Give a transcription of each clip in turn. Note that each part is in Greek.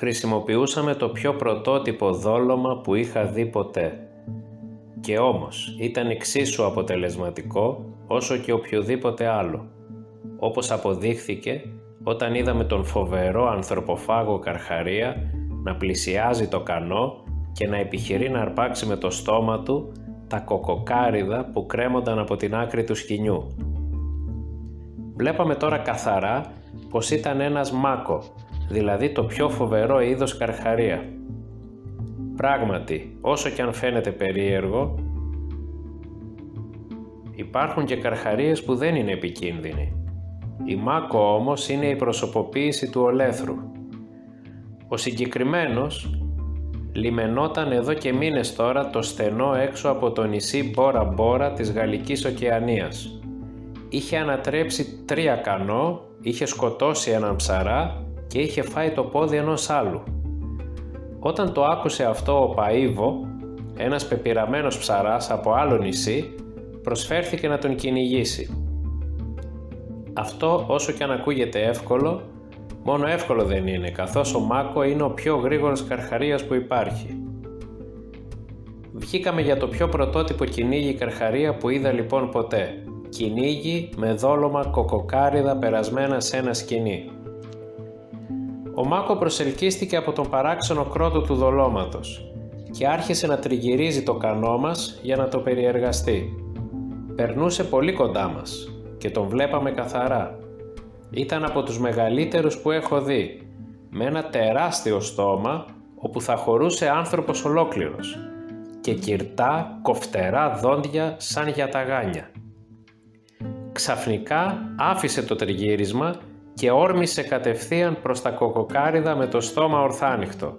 χρησιμοποιούσαμε το πιο πρωτότυπο δόλωμα που είχα δει ποτέ. Και όμως ήταν εξίσου αποτελεσματικό όσο και οποιοδήποτε άλλο. Όπως αποδείχθηκε όταν είδαμε τον φοβερό ανθρωποφάγο Καρχαρία να πλησιάζει το κανό και να επιχειρεί να αρπάξει με το στόμα του τα κοκοκάριδα που κρέμονταν από την άκρη του σκηνιού. Βλέπαμε τώρα καθαρά πως ήταν ένας μάκο, δηλαδή το πιο φοβερό είδος καρχαρία. Πράγματι, όσο και αν φαίνεται περίεργο, υπάρχουν και καρχαρίες που δεν είναι επικίνδυνοι. Η μάκο όμως είναι η προσωποποίηση του ολέθρου. Ο συγκεκριμένος λιμενόταν εδώ και μήνες τώρα το στενό έξω από το νησί Μπόρα Μπόρα της Γαλλικής Οκεανίας. Είχε ανατρέψει τρία κανό, είχε σκοτώσει έναν ψαρά και είχε φάει το πόδι ενός άλλου. Όταν το άκουσε αυτό ο Παΐβο, ένας πεπειραμένος ψαράς από άλλο νησί, προσφέρθηκε να τον κυνηγήσει. Αυτό όσο και αν ακούγεται εύκολο, Μόνο εύκολο δεν είναι, καθώς ο Μάκο είναι ο πιο γρήγορος καρχαρίας που υπάρχει. Βγήκαμε για το πιο πρωτότυπο κυνήγι καρχαρία που είδα λοιπόν ποτέ. Κυνήγι με δόλωμα κοκοκάριδα περασμένα σε ένα σκηνή. Ο Μάκο προσελκύστηκε από τον παράξενο κρότο του δολώματος και άρχισε να τριγυρίζει το κανό μας για να το περιεργαστεί. Περνούσε πολύ κοντά μας και τον βλέπαμε καθαρά ήταν από τους μεγαλύτερους που έχω δει, με ένα τεράστιο στόμα όπου θα χωρούσε άνθρωπος ολόκληρος και κυρτά κοφτερά δόντια σαν για τα γάνια. Ξαφνικά άφησε το τριγύρισμα και όρμησε κατευθείαν προς τα κοκοκάριδα με το στόμα ορθάνυχτο.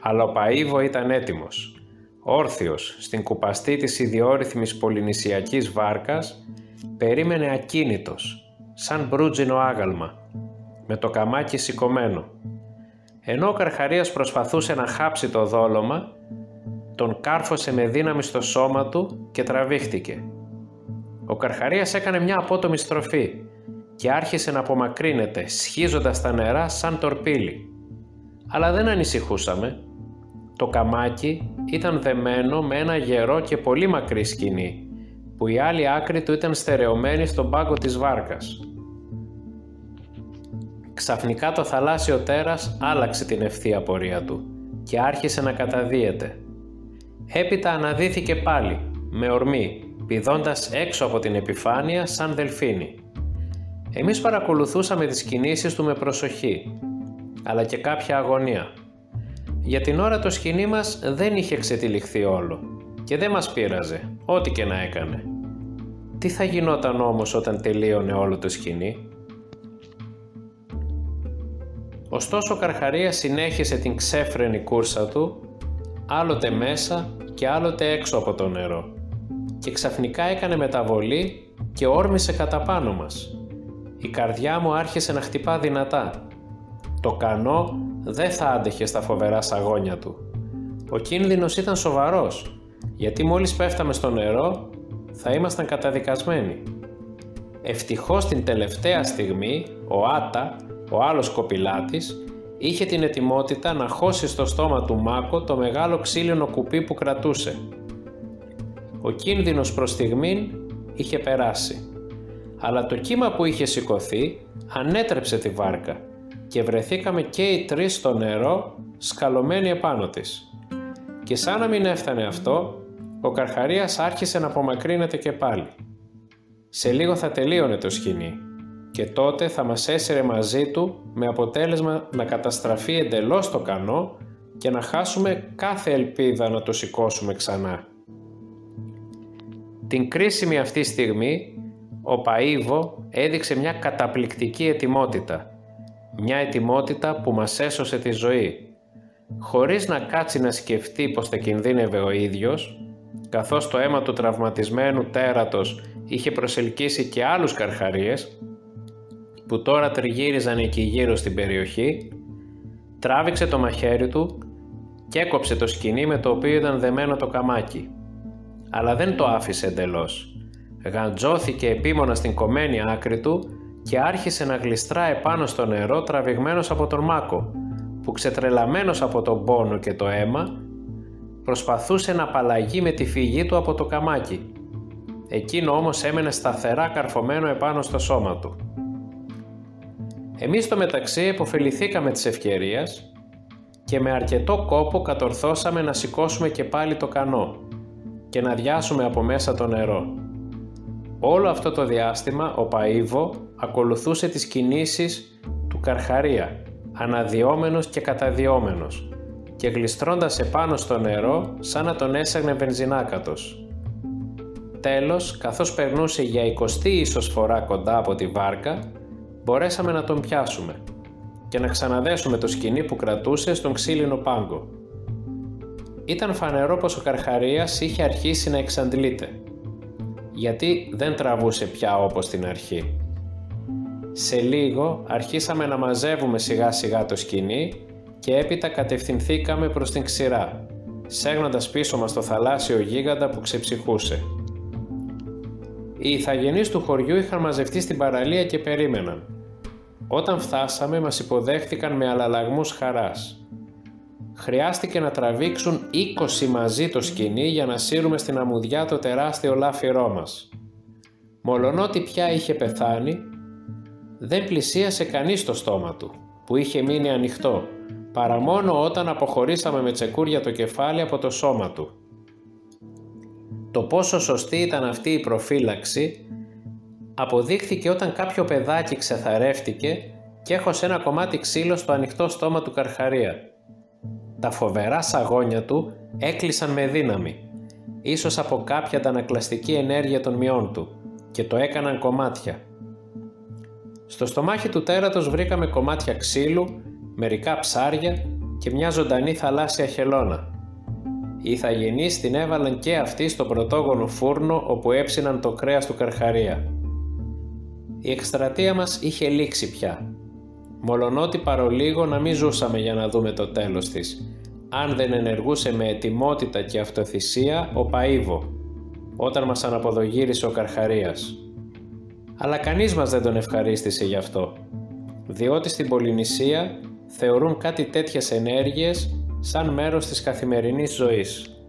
Αλλά ο Παΐβο ήταν έτοιμος, όρθιος στην κουπαστή της ιδιόρυθμης πολυνησιακής βάρκας, περίμενε ακίνητος σαν μπρούτζινο άγαλμα, με το καμάκι σηκωμένο. Ενώ ο Καρχαρίας προσπαθούσε να χάψει το δόλωμα, τον κάρφωσε με δύναμη στο σώμα του και τραβήχτηκε. Ο Καρχαρίας έκανε μια απότομη στροφή και άρχισε να απομακρύνεται, σχίζοντας τα νερά σαν τορπίλι. Αλλά δεν ανησυχούσαμε. Το καμάκι ήταν δεμένο με ένα γερό και πολύ μακρύ σκηνή, που η άλλη άκρη του ήταν στερεωμένη στον πάγκο της βάρκας. Ξαφνικά το θαλάσσιο τέρας άλλαξε την ευθεία πορεία του και άρχισε να καταδύεται. Έπειτα αναδύθηκε πάλι, με ορμή, πηδώντας έξω από την επιφάνεια σαν δελφίνι. Εμείς παρακολουθούσαμε τις κινήσεις του με προσοχή, αλλά και κάποια αγωνία. Για την ώρα το σκηνή μας δεν είχε ξετυλιχθεί όλο και δεν μας πείραζε, ό,τι και να έκανε. Τι θα γινόταν όμως όταν τελείωνε όλο το σκηνή; Ωστόσο ο Καρχαρίας συνέχισε την ξέφρενη κούρσα του, άλλοτε μέσα και άλλοτε έξω από το νερό και ξαφνικά έκανε μεταβολή και όρμησε κατά πάνω μας. Η καρδιά μου άρχισε να χτυπά δυνατά. Το κανό δεν θα άντεχε στα φοβερά σαγόνια του. Ο κίνδυνος ήταν σοβαρός, γιατί μόλις πέφταμε στο νερό θα ήμασταν καταδικασμένοι. Ευτυχώς την τελευταία στιγμή ο Άτα ο άλλος κοπηλάτης είχε την ετοιμότητα να χώσει στο στόμα του Μάκο το μεγάλο ξύλινο κουπί που κρατούσε. Ο κίνδυνος προς στιγμήν είχε περάσει, αλλά το κύμα που είχε σηκωθεί ανέτρεψε τη βάρκα και βρεθήκαμε και οι τρεις στο νερό σκαλωμένοι επάνω της. Και σαν να μην έφτανε αυτό, ο Καρχαρίας άρχισε να απομακρύνεται και πάλι. Σε λίγο θα τελείωνε το σκηνή και τότε θα μας έσαιρε μαζί του με αποτέλεσμα να καταστραφεί εντελώς το κανό και να χάσουμε κάθε ελπίδα να το σηκώσουμε ξανά. Την κρίσιμη αυτή στιγμή ο Παΐβο έδειξε μια καταπληκτική ετοιμότητα. Μια ετοιμότητα που μας έσωσε τη ζωή. Χωρίς να κάτσει να σκεφτεί πως θα κινδύνευε ο ίδιος, καθώς το αίμα του τραυματισμένου τέρατος είχε προσελκύσει και άλλους καρχαρίες, που τώρα τριγύριζαν εκεί γύρω στην περιοχή, τράβηξε το μαχαίρι του και έκοψε το σκηνή με το οποίο ήταν δεμένο το καμάκι. Αλλά δεν το άφησε εντελώς. Γαντζώθηκε επίμονα στην κομμένη άκρη του και άρχισε να γλιστρά επάνω στο νερό τραβηγμένος από τον μάκο, που ξετρελαμένος από τον πόνο και το αίμα προσπαθούσε να απαλλαγεί με τη φυγή του από το καμάκι. Εκείνο όμως έμενε σταθερά καρφωμένο επάνω στο σώμα του. Εμείς στο μεταξύ εποφεληθήκαμε της ευκαιρίας και με αρκετό κόπο κατορθώσαμε να σηκώσουμε και πάλι το κανό και να διάσουμε από μέσα το νερό. Όλο αυτό το διάστημα ο Παΐβο ακολουθούσε τις κινήσεις του Καρχαρία, αναδιόμενος και καταδιόμενος και γλιστρώντας επάνω στο νερό σαν να τον έσαγνε βενζινάκατος. Τέλος, καθώς περνούσε για εικοστή ίσως φορά κοντά από τη βάρκα, μπορέσαμε να τον πιάσουμε και να ξαναδέσουμε το σκηνή που κρατούσε στον ξύλινο πάγκο. Ήταν φανερό πως ο Καρχαρίας είχε αρχίσει να εξαντλείται, γιατί δεν τραβούσε πια όπως την αρχή. Σε λίγο αρχίσαμε να μαζεύουμε σιγά σιγά το σκηνή και έπειτα κατευθυνθήκαμε προς την ξηρά, σέγνοντας πίσω μας το θαλάσσιο γίγαντα που ξεψυχούσε. Οι ηθαγενείς του χωριού είχαν μαζευτεί στην παραλία και περίμεναν. Όταν φτάσαμε μας υποδέχθηκαν με αλλαλαγμούς χαράς. Χρειάστηκε να τραβήξουν 20 μαζί το σκηνή για να σύρουμε στην αμμουδιά το τεράστιο λάφυρό μας. Μολονότι πια είχε πεθάνει, δεν πλησίασε κανείς το στόμα του, που είχε μείνει ανοιχτό, παρά μόνο όταν αποχωρήσαμε με τσεκούρια το κεφάλι από το σώμα του. Το πόσο σωστή ήταν αυτή η προφύλαξη αποδείχθηκε όταν κάποιο παιδάκι ξεθαρεύτηκε και έχωσε ένα κομμάτι ξύλο στο ανοιχτό στόμα του Καρχαρία. Τα φοβερά σαγόνια του έκλεισαν με δύναμη, ίσως από κάποια αντανακλαστική ενέργεια των μειών του, και το έκαναν κομμάτια. Στο στομάχι του τέρατος βρήκαμε κομμάτια ξύλου, μερικά ψάρια και μια ζωντανή θαλάσσια χελώνα. Οι ηθαγενείς την έβαλαν και αυτοί στο πρωτόγονο φούρνο όπου έψιναν το κρέας του Καρχαρία. Η εκστρατεία μας είχε λήξει πια. Μολονότι παρολίγο να μην ζούσαμε για να δούμε το τέλος της, αν δεν ενεργούσε με ετοιμότητα και αυτοθυσία ο Παΐβο, όταν μας αναποδογύρισε ο Καρχαρίας. Αλλά κανείς μας δεν τον ευχαρίστησε γι' αυτό, διότι στην Πολυνησία θεωρούν κάτι τέτοιες ενέργειες σαν μέρος της καθημερινής ζωής.